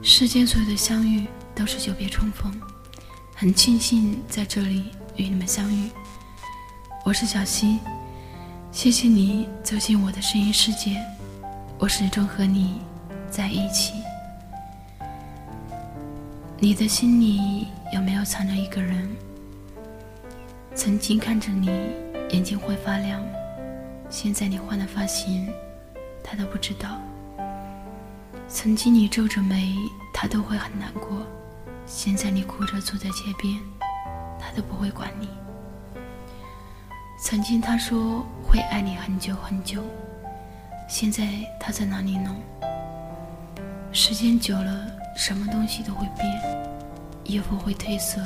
世间所有的相遇都是久别重逢，很庆幸在这里与你们相遇。我是小溪，谢谢你走进我的声音世界，我始终和你在一起。你的心里有没有藏着一个人？曾经看着你眼睛会发亮，现在你换了发型，他都不知道。曾经你皱着眉，他都会很难过。现在你哭着坐在街边，他都不会管你。曾经他说会爱你很久很久，现在他在哪里呢？时间久了，什么东西都会变，衣服会褪色，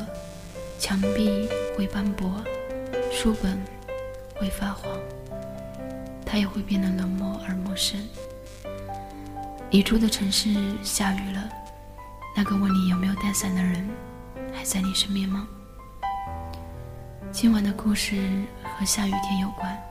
墙壁会斑驳，书本会发黄，他也会变得冷漠而陌生。你住的城市下雨了，那个问你有没有带伞的人还在你身边吗？今晚的故事和下雨天有关。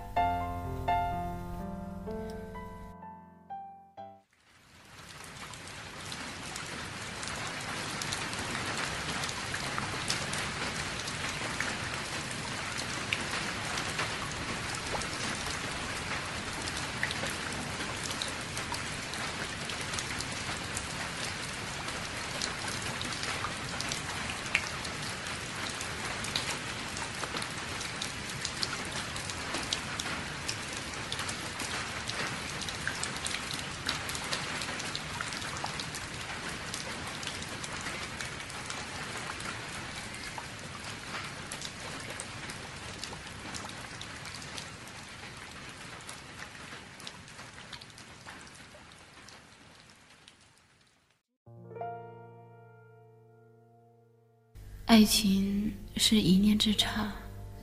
爱情是一念之差，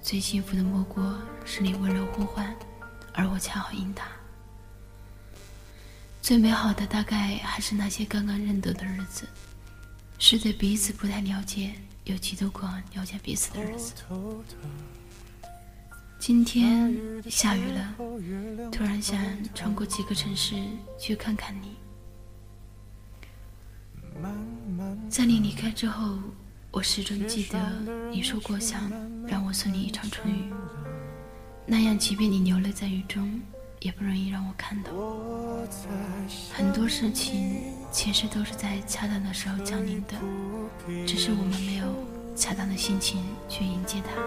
最幸福的莫过是你温柔呼唤，而我恰好应答。最美好的大概还是那些刚刚认得的日子，是对彼此不太了解，又极度渴望了解彼此的日子。今天下雨了，突然想穿过几个城市去看看你。在你离开之后。我始终记得你说过想让我送你一场春雨，那样即便你流泪在雨中，也不容易让我看到。很多事情其实都是在恰当的时候降临的，只是我们没有恰当的心情去迎接它。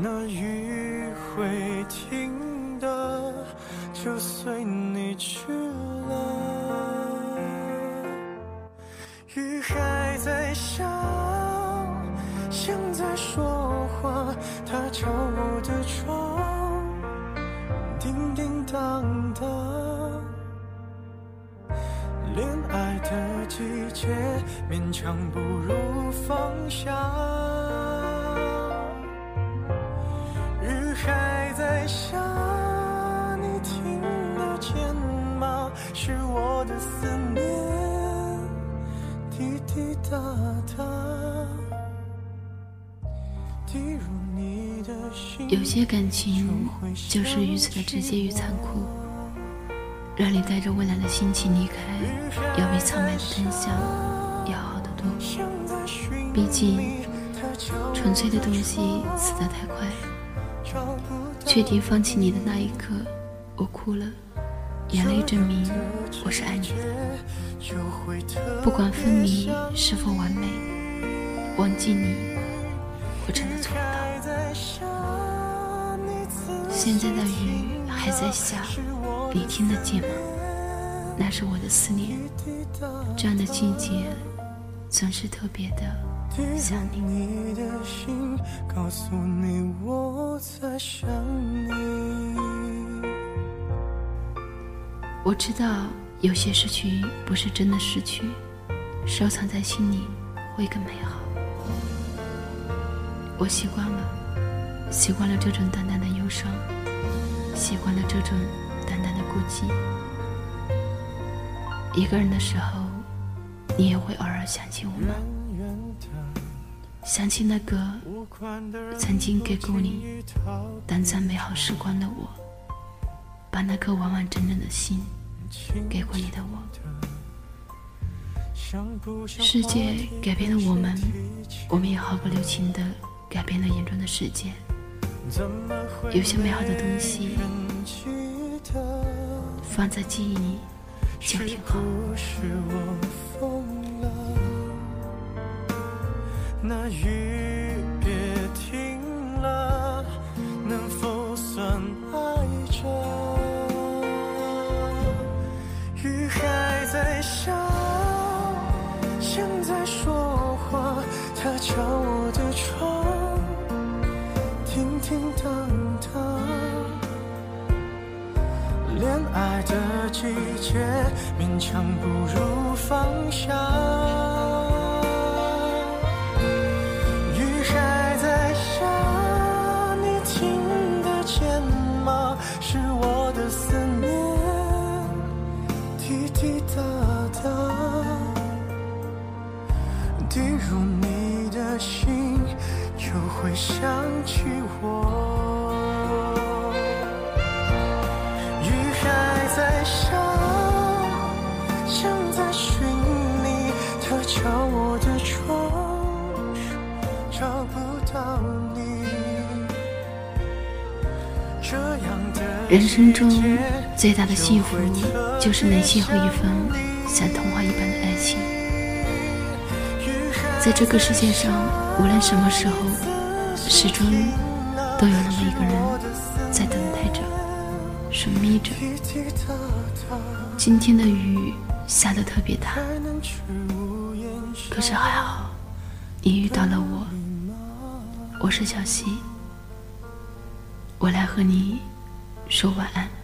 那雨会停的，就随你去了。雨还在下。恋爱的季节，勉强不如放下。雨还在下，你听得见吗？是我的思念，滴滴答答。有些感情就是如此的直接与残酷，让你带着未来的心情离开，要比苍白的真相要好得多。毕竟，纯粹的东西死得太快。确定放弃你的那一刻，我哭了，眼泪证明我是爱你的。不管分离是否完美，忘记你。我真的做不到。现在的雨还在下，你听得见吗？那是我的思念。这样的季节，总是特别的想你。我知道有些失去不是真的失去，收藏在心里会更美好。我习惯了，习惯了这种淡淡的忧伤，习惯了这种淡淡的孤寂。一个人的时候，你也会偶尔想起我吗？想起那个曾经给过你短暂美好时光的我，把那颗完完整整的心给过你的我。世界改变了我们，我们也毫不留情地改变了眼中的世界。有些美好的东西放在记忆里就挺好。那雨恋爱的季节，勉强不如放下。人生中最大的幸福，就是能邂逅一份像童话一般的爱情。在这个世界上，无论什么时候。始终都有那么一个人在等待着，神秘着。今天的雨下得特别大，可是还好，你遇到了我。我是小溪，我来和你说晚安。